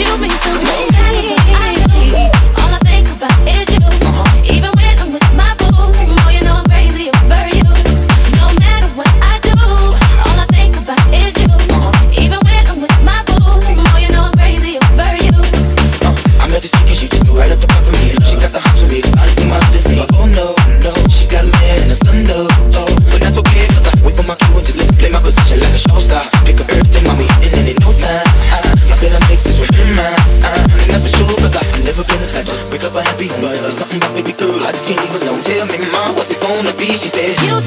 you mean to me. Tripping,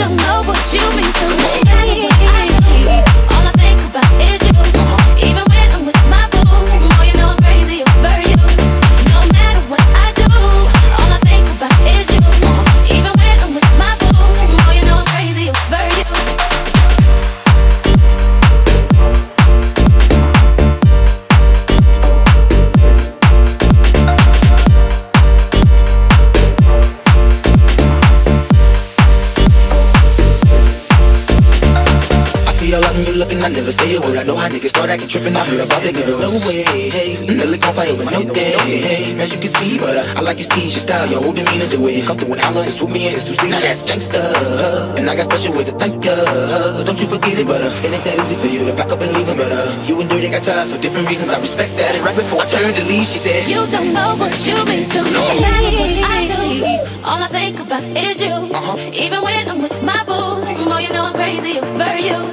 I never say a word. I know how niggas start acting trippin'. I heard about that girl. No way, hey, Nelly gon' fight over no day. Hey, as you can see, but uh, I like your steez, your style, your whole demeanor, the way you come through and holler and swoop me in, it's too see, now that's gangsta. And I got special ways to thank ya. Don't you forget it, but uh, it ain't that easy for you to back up and leave him, but uh, you and Dirty got ties for different reasons. I respect that. And right before I turned to leave, she said, You don't know what you mean to me. I do. All I think about is you. Uh-huh. Even when I'm with my boo, boy, you know I'm crazy over you.